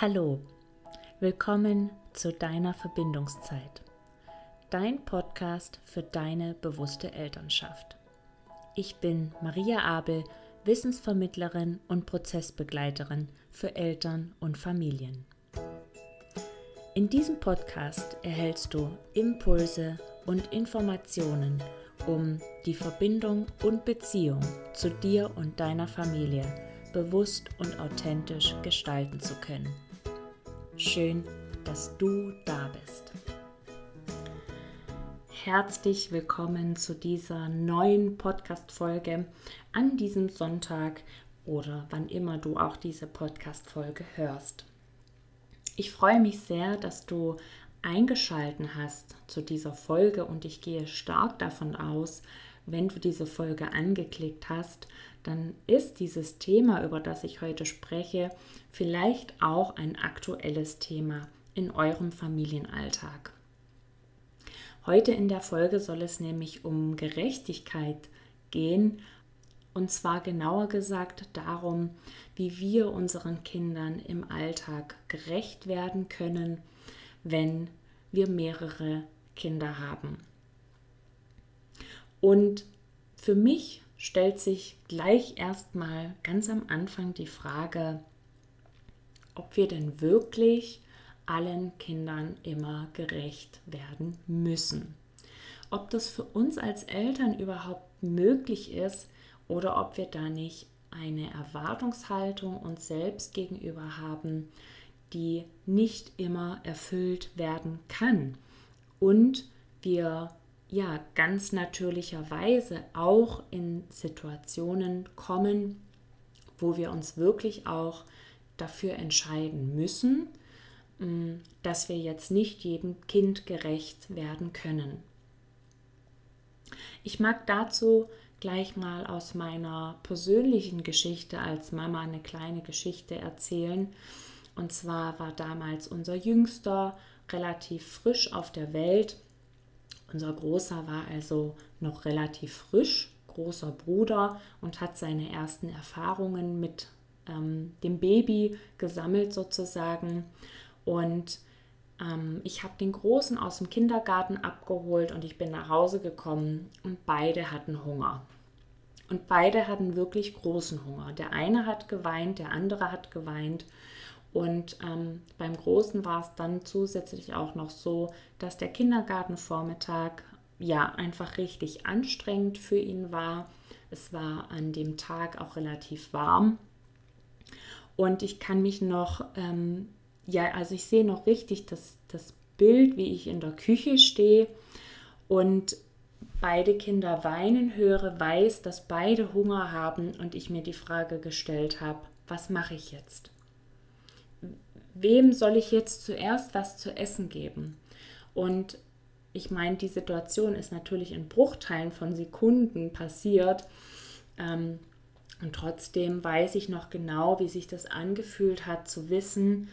Hallo, willkommen zu deiner Verbindungszeit. Dein Podcast für deine bewusste Elternschaft. Ich bin Maria Abel, Wissensvermittlerin und Prozessbegleiterin für Eltern und Familien. In diesem Podcast erhältst du Impulse und Informationen, um die Verbindung und Beziehung zu dir und deiner Familie bewusst und authentisch gestalten zu können. Schön, dass du da bist. Herzlich willkommen zu dieser neuen Podcast-Folge an diesem Sonntag oder wann immer du auch diese Podcast-Folge hörst. Ich freue mich sehr, dass du eingeschalten hast zu dieser Folge und ich gehe stark davon aus, wenn du diese Folge angeklickt hast, dann ist dieses Thema, über das ich heute spreche, vielleicht auch ein aktuelles Thema in eurem Familienalltag. Heute in der Folge soll es nämlich um Gerechtigkeit gehen und zwar genauer gesagt darum, wie wir unseren Kindern im Alltag gerecht werden können, wenn wir mehrere Kinder haben. Und für mich stellt sich gleich erstmal ganz am Anfang die Frage, ob wir denn wirklich allen Kindern immer gerecht werden müssen. Ob das für uns als Eltern überhaupt möglich ist oder ob wir da nicht eine Erwartungshaltung uns selbst gegenüber haben, die nicht immer erfüllt werden kann. Und wir ja ganz natürlicherweise auch in Situationen kommen, wo wir uns wirklich auch dafür entscheiden müssen, mm, dass wir jetzt nicht jedem Kind gerecht werden können. Ich mag dazu gleich mal aus meiner persönlichen Geschichte als Mama eine kleine Geschichte erzählen. Und zwar war damals unser Jüngster relativ frisch auf der Welt unser Großer war also noch relativ frisch, großer Bruder und hat seine ersten Erfahrungen mit ähm, dem Baby gesammelt sozusagen. Und ähm, ich habe den Großen aus dem Kindergarten abgeholt und ich bin nach Hause gekommen und beide hatten Hunger. Und beide hatten wirklich großen Hunger. Der eine hat geweint, der andere hat geweint. Und ähm, beim Großen war es dann zusätzlich auch noch so, dass der Kindergartenvormittag ja einfach richtig anstrengend für ihn war. Es war an dem Tag auch relativ warm. Und ich kann mich noch, ähm, ja, also ich sehe noch richtig das, das Bild, wie ich in der Küche stehe und beide Kinder weinen höre, weiß, dass beide Hunger haben und ich mir die Frage gestellt habe, was mache ich jetzt? Wem soll ich jetzt zuerst was zu essen geben? Und ich meine, die Situation ist natürlich in Bruchteilen von Sekunden passiert. Ähm, und trotzdem weiß ich noch genau, wie sich das angefühlt hat, zu wissen,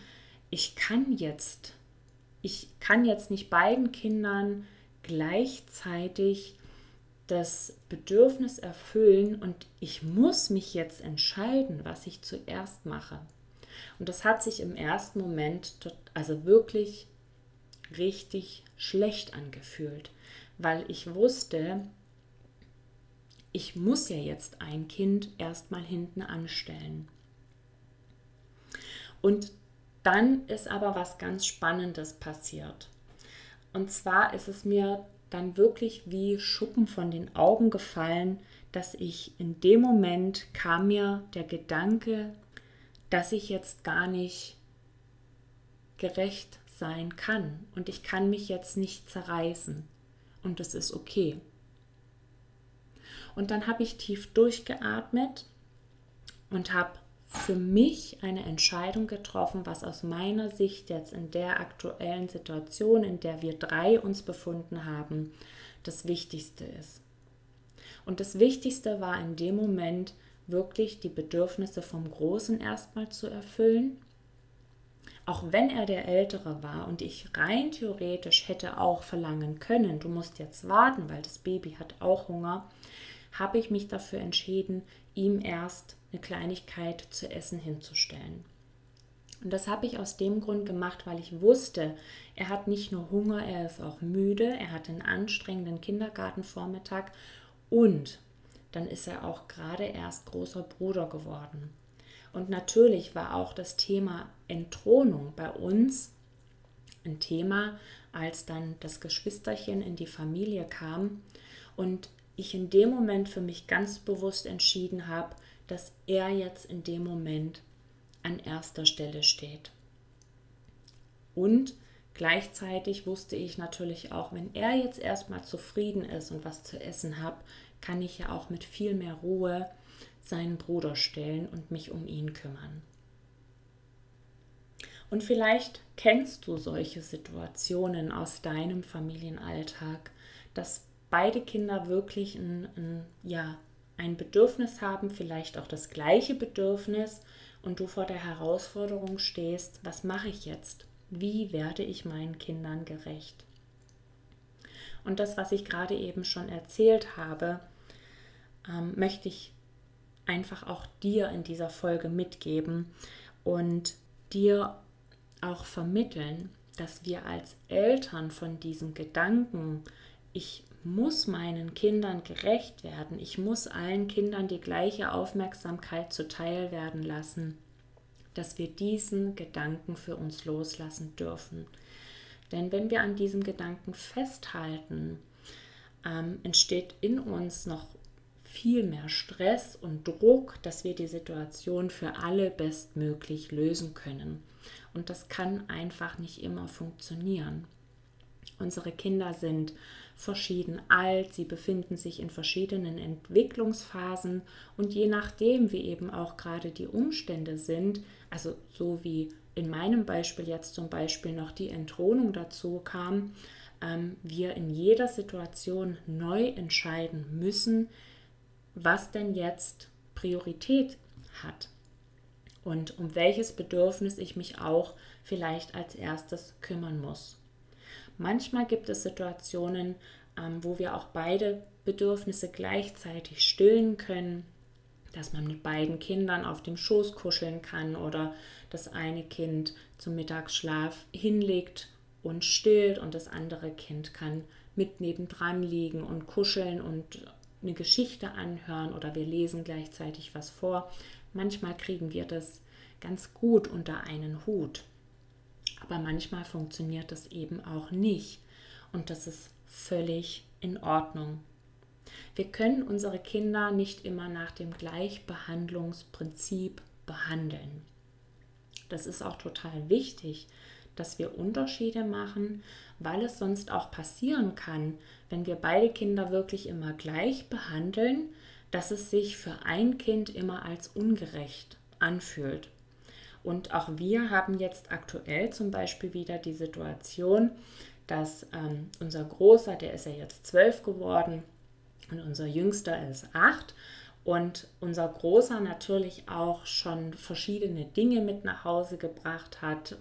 ich kann jetzt, ich kann jetzt nicht beiden Kindern gleichzeitig das Bedürfnis erfüllen und ich muss mich jetzt entscheiden, was ich zuerst mache. Und das hat sich im ersten Moment also wirklich richtig schlecht angefühlt, weil ich wusste, ich muss ja jetzt ein Kind erstmal hinten anstellen. Und dann ist aber was ganz Spannendes passiert. Und zwar ist es mir dann wirklich wie Schuppen von den Augen gefallen, dass ich in dem Moment kam mir der Gedanke dass ich jetzt gar nicht gerecht sein kann und ich kann mich jetzt nicht zerreißen und das ist okay. Und dann habe ich tief durchgeatmet und habe für mich eine Entscheidung getroffen, was aus meiner Sicht jetzt in der aktuellen Situation, in der wir drei uns befunden haben, das Wichtigste ist. Und das Wichtigste war in dem Moment, wirklich die Bedürfnisse vom Großen erstmal zu erfüllen. Auch wenn er der Ältere war und ich rein theoretisch hätte auch verlangen können, du musst jetzt warten, weil das Baby hat auch Hunger, habe ich mich dafür entschieden, ihm erst eine Kleinigkeit zu essen hinzustellen. Und das habe ich aus dem Grund gemacht, weil ich wusste, er hat nicht nur Hunger, er ist auch müde, er hat einen anstrengenden Kindergartenvormittag und dann ist er auch gerade erst großer Bruder geworden. Und natürlich war auch das Thema Entthronung bei uns ein Thema, als dann das Geschwisterchen in die Familie kam und ich in dem Moment für mich ganz bewusst entschieden habe, dass er jetzt in dem Moment an erster Stelle steht. Und gleichzeitig wusste ich natürlich auch, wenn er jetzt erstmal zufrieden ist und was zu essen hat, kann ich ja auch mit viel mehr Ruhe seinen Bruder stellen und mich um ihn kümmern. Und vielleicht kennst du solche Situationen aus deinem Familienalltag, dass beide Kinder wirklich ein, ein, ja, ein Bedürfnis haben, vielleicht auch das gleiche Bedürfnis und du vor der Herausforderung stehst, was mache ich jetzt? Wie werde ich meinen Kindern gerecht? Und das, was ich gerade eben schon erzählt habe, ähm, möchte ich einfach auch dir in dieser Folge mitgeben und dir auch vermitteln, dass wir als Eltern von diesem Gedanken, ich muss meinen Kindern gerecht werden, ich muss allen Kindern die gleiche Aufmerksamkeit zuteil werden lassen, dass wir diesen Gedanken für uns loslassen dürfen. Denn wenn wir an diesem Gedanken festhalten, ähm, entsteht in uns noch viel mehr Stress und Druck, dass wir die Situation für alle bestmöglich lösen können. Und das kann einfach nicht immer funktionieren. Unsere Kinder sind verschieden alt, sie befinden sich in verschiedenen Entwicklungsphasen und je nachdem, wie eben auch gerade die Umstände sind, also so wie in meinem Beispiel jetzt zum Beispiel noch die Entthronung dazu kam, ähm, wir in jeder Situation neu entscheiden müssen, was denn jetzt Priorität hat und um welches Bedürfnis ich mich auch vielleicht als erstes kümmern muss. Manchmal gibt es Situationen, ähm, wo wir auch beide Bedürfnisse gleichzeitig stillen können, dass man mit beiden Kindern auf dem Schoß kuscheln kann oder das eine Kind zum Mittagsschlaf hinlegt und stillt und das andere Kind kann mit nebendran liegen und kuscheln und eine Geschichte anhören oder wir lesen gleichzeitig was vor. Manchmal kriegen wir das ganz gut unter einen Hut. Aber manchmal funktioniert das eben auch nicht. Und das ist völlig in Ordnung. Wir können unsere Kinder nicht immer nach dem Gleichbehandlungsprinzip behandeln. Das ist auch total wichtig, dass wir Unterschiede machen, weil es sonst auch passieren kann, wenn wir beide Kinder wirklich immer gleich behandeln, dass es sich für ein Kind immer als ungerecht anfühlt. Und auch wir haben jetzt aktuell zum Beispiel wieder die Situation, dass ähm, unser Großer, der ist ja jetzt zwölf geworden und unser Jüngster ist acht und unser Großer natürlich auch schon verschiedene Dinge mit nach Hause gebracht hat.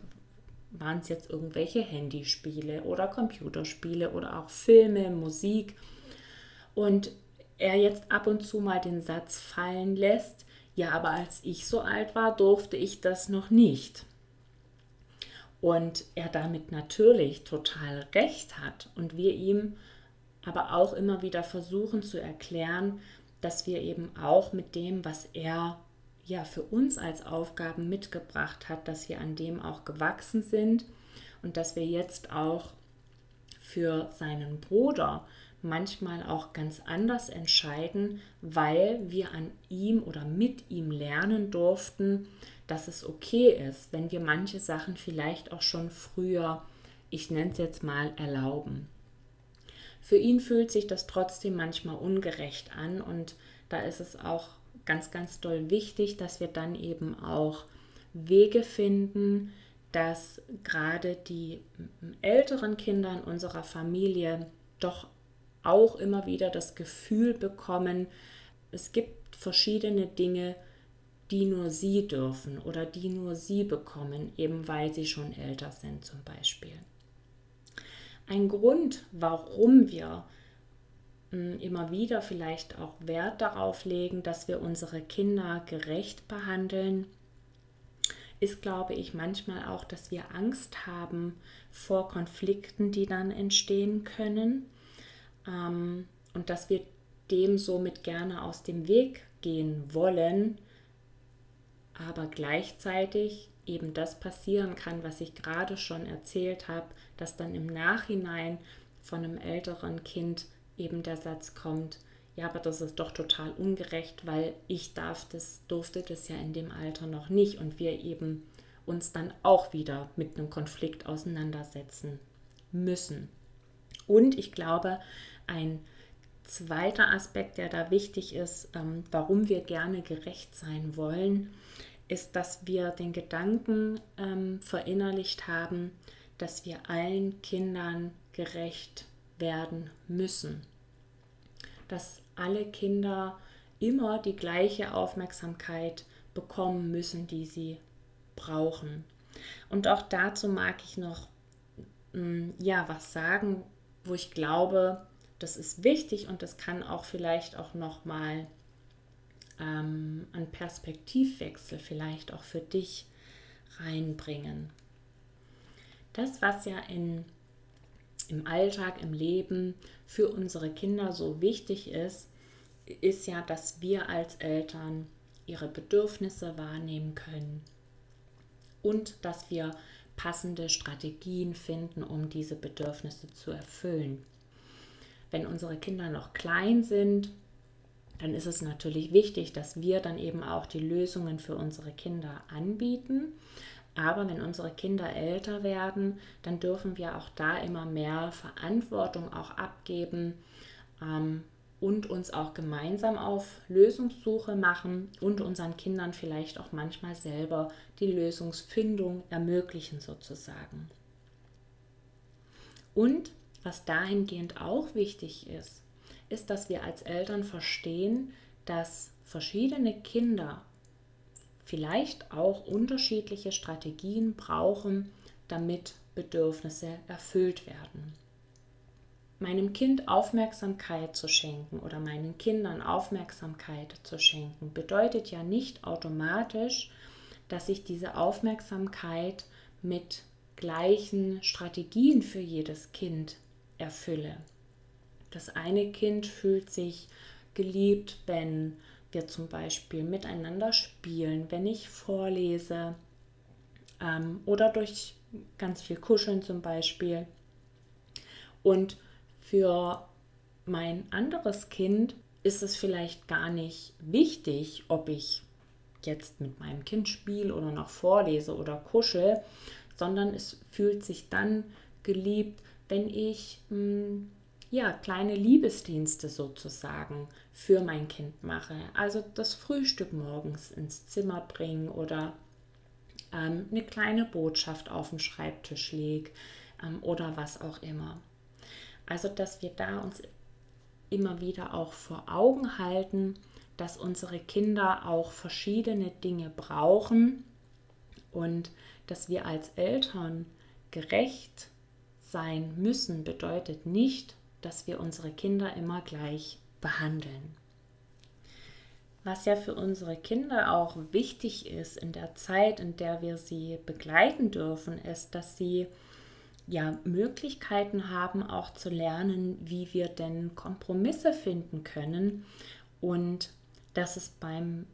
Waren es jetzt irgendwelche Handyspiele oder Computerspiele oder auch Filme, Musik. Und er jetzt ab und zu mal den Satz fallen lässt, ja, aber als ich so alt war, durfte ich das noch nicht. Und er damit natürlich total recht hat und wir ihm aber auch immer wieder versuchen zu erklären, dass wir eben auch mit dem, was er ja für uns als Aufgaben mitgebracht hat, dass wir an dem auch gewachsen sind und dass wir jetzt auch für seinen Bruder manchmal auch ganz anders entscheiden, weil wir an ihm oder mit ihm lernen durften, dass es okay ist, wenn wir manche Sachen vielleicht auch schon früher, ich nenne es jetzt mal, erlauben. Für ihn fühlt sich das trotzdem manchmal ungerecht an und da ist es auch ganz, ganz doll wichtig, dass wir dann eben auch Wege finden, dass gerade die älteren Kinder in unserer Familie doch auch immer wieder das Gefühl bekommen, es gibt verschiedene Dinge, die nur sie dürfen oder die nur sie bekommen, eben weil sie schon älter sind zum Beispiel. Ein Grund, warum wir hm, immer wieder vielleicht auch Wert darauf legen, dass wir unsere Kinder gerecht behandeln, ist, glaube ich, manchmal auch, dass wir Angst haben vor Konflikten, die dann entstehen können ähm, und dass wir dem somit gerne aus dem Weg gehen wollen, aber gleichzeitig eben das passieren kann, was ich gerade schon erzählt habe, dass dann im Nachhinein von einem älteren Kind eben der Satz kommt, ja, aber das ist doch total ungerecht, weil ich darf das, durfte das ja in dem Alter noch nicht und wir eben uns dann auch wieder mit einem Konflikt auseinandersetzen müssen. Und ich glaube, ein zweiter Aspekt, der da wichtig ist, ähm, warum wir gerne gerecht sein wollen, ist, dass wir den Gedanken ähm, verinnerlicht haben, dass wir allen Kindern gerecht werden müssen. Dass alle Kinder immer die gleiche Aufmerksamkeit bekommen müssen, die sie brauchen. Und auch dazu mag ich noch mm, ja was sagen, wo ich glaube, das ist wichtig und das kann auch vielleicht auch noch mal ähm, einen Perspektivwechsel vielleicht auch für dich reinbringen. Das, was ja in, im Alltag, im Leben für unsere Kinder so wichtig ist, ist ja, dass wir als Eltern ihre Bedürfnisse wahrnehmen können und dass wir passende Strategien finden, um diese Bedürfnisse zu erfüllen. Wenn unsere Kinder noch klein sind, dann ist es natürlich wichtig, dass wir dann eben auch die Lösungen für unsere Kinder anbieten. Aber wenn unsere Kinder älter werden, dann dürfen wir auch da immer mehr Verantwortung auch abgeben ähm, und uns auch gemeinsam auf Lösungssuche machen und unseren Kindern vielleicht auch manchmal selber die Lösungsfindung ermöglichen sozusagen. Und was dahingehend auch wichtig ist, ist, dass wir als Eltern verstehen, dass verschiedene Kinder vielleicht auch unterschiedliche Strategien brauchen, damit Bedürfnisse erfüllt werden. Meinem Kind Aufmerksamkeit zu schenken oder meinen Kindern Aufmerksamkeit zu schenken, bedeutet ja nicht automatisch, dass ich diese Aufmerksamkeit mit gleichen Strategien für jedes Kind erfülle. Das eine Kind fühlt sich geliebt, wenn wir zum Beispiel miteinander spielen, wenn ich vorlese ähm, oder durch ganz viel Kuscheln zum Beispiel. Und für mein anderes Kind ist es vielleicht gar nicht wichtig, ob ich jetzt mit meinem Kind spiele oder noch vorlese oder kuschel, sondern es fühlt sich dann geliebt, wenn ich mh, hm, ja, kleine Liebesdienste sozusagen für mein Kind mache. Also das Frühstück morgens ins Zimmer bringen oder ähm, eine kleine Botschaft auf den Schreibtisch lege ähm, oder was auch immer. Also dass wir da uns immer wieder auch vor Augen halten, dass unsere Kinder auch verschiedene Dinge brauchen und dass wir als Eltern gerecht sein müssen, bedeutet nicht, dass wir unsere Kinder immer gleich behandeln. Was ja für unsere Kinder auch wichtig ist in der Zeit, in der wir sie begleiten dürfen, ist, dass sie ja Möglichkeiten haben, auch zu lernen, wie wir denn Kompromisse finden können und dass es beim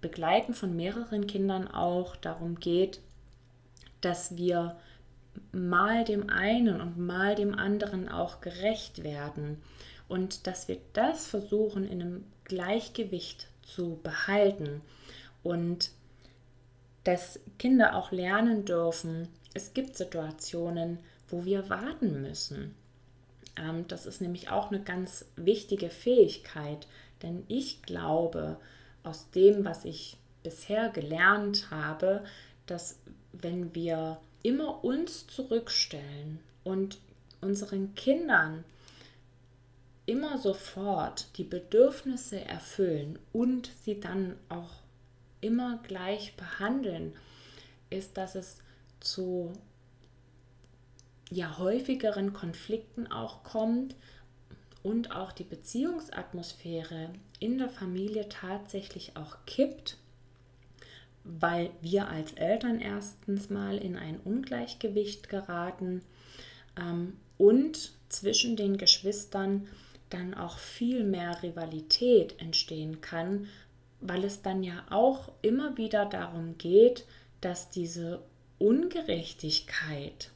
Begleiten von mehreren Kindern auch darum geht, dass wir mal dem einen und mal dem anderen auch gerecht werden und dass wir das versuchen in einem Gleichgewicht zu behalten und dass Kinder auch lernen dürfen, es gibt Situationen, wo wir warten müssen. Ähm, das ist nämlich auch eine ganz wichtige Fähigkeit, denn ich glaube, aus dem, was ich bisher gelernt habe, dass wenn wir immer uns zurückstellen und unseren Kindern immer sofort die Bedürfnisse erfüllen und sie dann auch immer gleich behandeln, ist, dass es zu ja häufigeren Konflikten auch kommt und auch die Beziehungsatmosphäre in der Familie tatsächlich auch kippt weil wir als Eltern erstens mal in ein Ungleichgewicht geraten ähm, und zwischen den Geschwistern dann auch viel mehr Rivalität entstehen kann, weil es dann ja auch immer wieder darum geht, dass diese Ungerechtigkeit,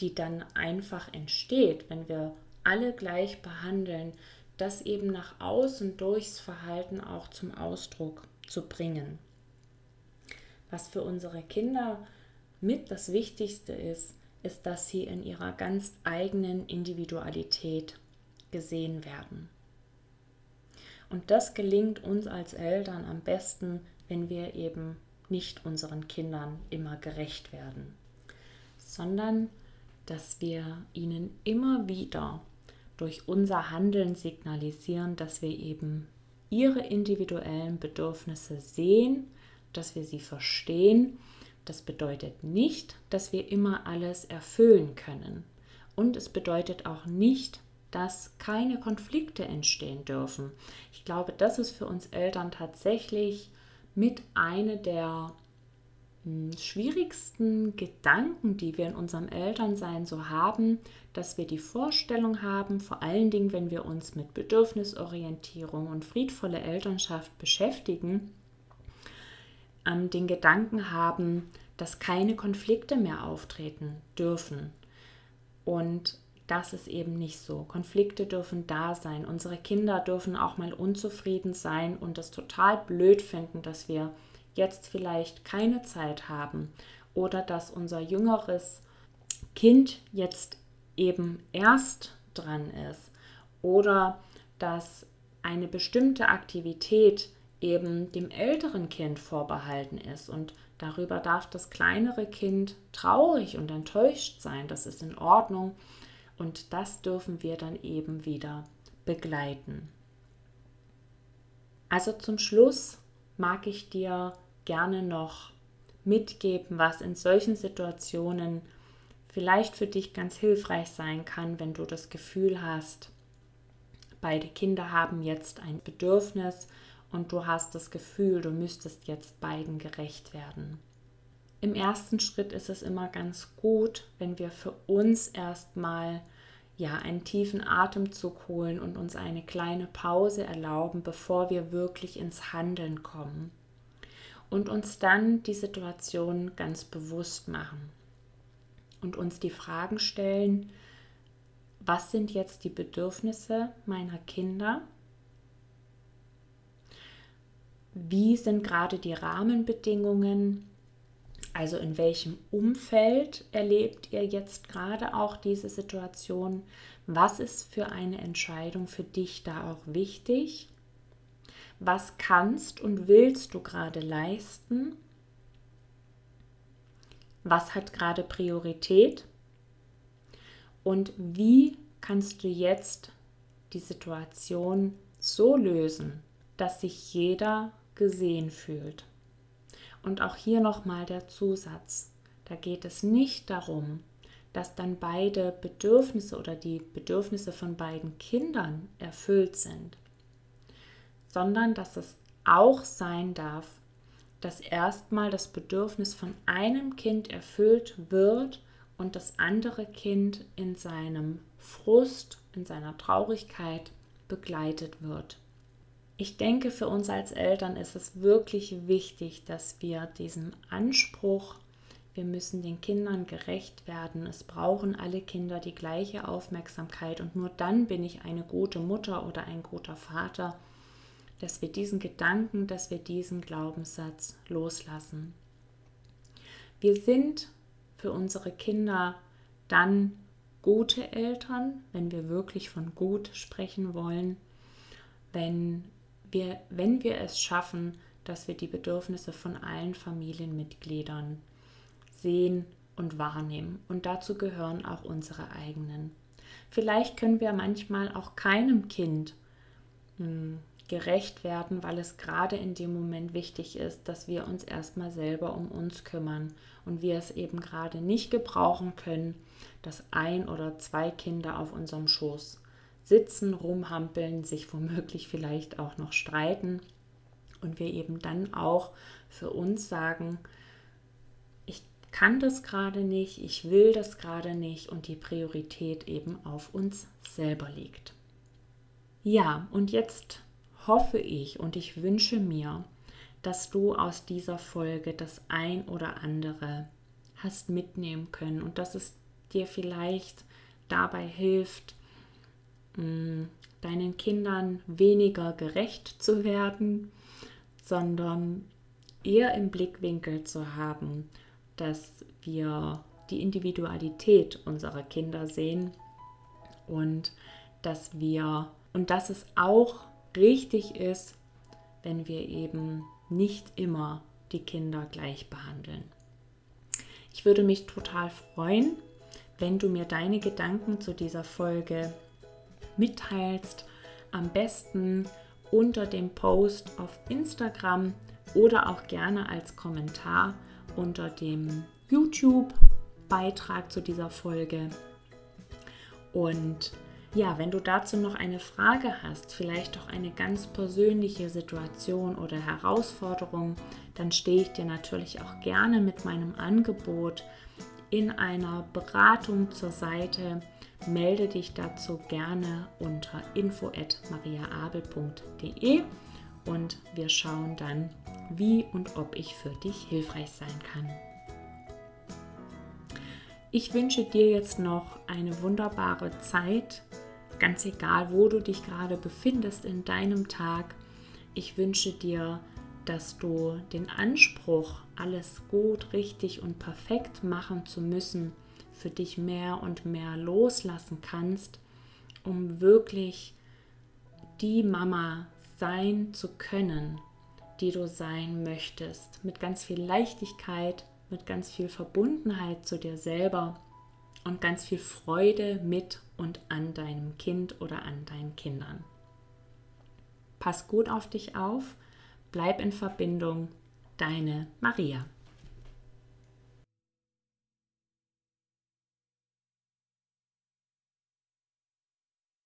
die dann einfach entsteht, wenn wir alle gleich behandeln, das eben nach außen durchs Verhalten auch zum Ausdruck zu bringen. Was für unsere Kinder mit das Wichtigste ist, ist, dass sie in ihrer ganz eigenen Individualität gesehen werden. Und das gelingt uns als Eltern am besten, wenn wir eben nicht unseren Kindern immer gerecht werden, sondern dass wir ihnen immer wieder durch unser Handeln signalisieren, dass wir eben ihre individuellen Bedürfnisse sehen, dass wir sie verstehen. Das bedeutet nicht, dass wir immer alles erfüllen können. Und es bedeutet auch nicht, dass keine Konflikte entstehen dürfen. Ich glaube, das ist für uns Eltern tatsächlich mit einer der hm, schwierigsten Gedanken, die wir in unserem Elternsein so haben, dass wir die Vorstellung haben, vor allen Dingen, wenn wir uns mit Bedürfnisorientierung und friedvolle Elternschaft beschäftigen, ähm, den Gedanken haben, dass keine Konflikte mehr auftreten dürfen. Und das ist eben nicht so. Konflikte dürfen da sein. Unsere Kinder dürfen auch mal unzufrieden sein und das total blöd finden, dass wir jetzt vielleicht keine Zeit haben oder dass unser jüngeres Kind jetzt eben erst dran ist oder dass eine bestimmte Aktivität eben dem älteren Kind vorbehalten ist und darüber darf das kleinere Kind traurig und enttäuscht sein. Das ist in Ordnung und das dürfen wir dann eben wieder begleiten. Also zum Schluss mag ich dir gerne noch mitgeben, was in solchen Situationen vielleicht für dich ganz hilfreich sein kann, wenn du das Gefühl hast, beide Kinder haben jetzt ein Bedürfnis und du hast das Gefühl, du müsstest jetzt beiden gerecht werden. Im ersten Schritt ist es immer ganz gut, wenn wir für uns erstmal ja einen tiefen Atemzug holen und uns eine kleine Pause erlauben, bevor wir wirklich ins Handeln kommen und uns dann die Situation ganz bewusst machen und uns die Fragen stellen, was sind jetzt die Bedürfnisse meiner Kinder? Wie sind gerade die Rahmenbedingungen? Also in welchem Umfeld erlebt ihr jetzt gerade auch diese Situation? Was ist für eine Entscheidung für dich da auch wichtig? Was kannst und willst du gerade leisten? Was hat gerade Priorität? Und wie kannst du jetzt die Situation so lösen, dass sich jeder gesehen fühlt? Und auch hier nochmal der Zusatz. Da geht es nicht darum, dass dann beide Bedürfnisse oder die Bedürfnisse von beiden Kindern erfüllt sind, sondern dass es auch sein darf, dass erstmal das Bedürfnis von einem Kind erfüllt wird und das andere Kind in seinem Frust, in seiner Traurigkeit begleitet wird. Ich denke, für uns als Eltern ist es wirklich wichtig, dass wir diesem Anspruch, wir müssen den Kindern gerecht werden, es brauchen alle Kinder die gleiche Aufmerksamkeit und nur dann bin ich eine gute Mutter oder ein guter Vater, dass wir diesen Gedanken, dass wir diesen Glaubenssatz loslassen. Wir sind für unsere Kinder dann gute Eltern, wenn wir wirklich von gut sprechen wollen, wenn wir, wenn wir es schaffen, dass wir die Bedürfnisse von allen Familienmitgliedern sehen und wahrnehmen. Und dazu gehören auch unsere eigenen. Vielleicht können wir manchmal auch keinem Kind hm, gerecht werden, weil es gerade in dem Moment wichtig ist, dass wir uns erstmal selber um uns kümmern und wir es eben gerade nicht gebrauchen können, dass ein oder zwei Kinder auf unserem Schoß sitzen, rumhampeln, sich womöglich vielleicht auch noch streiten und wir eben dann auch für uns sagen, ich kann das gerade nicht, ich will das gerade nicht und die Priorität eben auf uns selber liegt. Ja, und jetzt hoffe ich und ich wünsche mir, dass du aus dieser Folge das ein oder andere hast mitnehmen können und dass es dir vielleicht dabei hilft, deinen Kindern weniger gerecht zu werden, sondern eher im Blickwinkel zu haben, dass wir die Individualität unserer Kinder sehen und dass wir und dass es auch richtig ist, wenn wir eben nicht immer die Kinder gleich behandeln. Ich würde mich total freuen, wenn du mir deine Gedanken zu dieser Folge mitteilst. Am besten unter dem Post auf Instagram oder auch gerne als Kommentar unter dem YouTube-Beitrag zu dieser Folge. Und ja, wenn du dazu noch eine Frage hast, vielleicht auch eine ganz persönliche Situation oder Herausforderung, dann stehe ich dir natürlich auch gerne mit meinem Angebot in einer Beratung zur Seite. Melde dich dazu gerne unter info@mariaabel.de und wir schauen dann, wie und ob ich für dich hilfreich sein kann. Ich wünsche dir jetzt noch eine wunderbare Zeit ganz egal, wo du dich gerade befindest in deinem Tag. Ich wünsche dir, dass du den Anspruch, alles gut, richtig und perfekt machen zu müssen, für dich mehr und mehr loslassen kannst, um wirklich die Mama sein zu können, die du sein möchtest, mit ganz viel Leichtigkeit, mit ganz viel Verbundenheit zu dir selber und ganz viel Freude mit und an deinem Kind oder an deinen Kindern. Pass gut auf dich auf, bleib in Verbindung, deine Maria.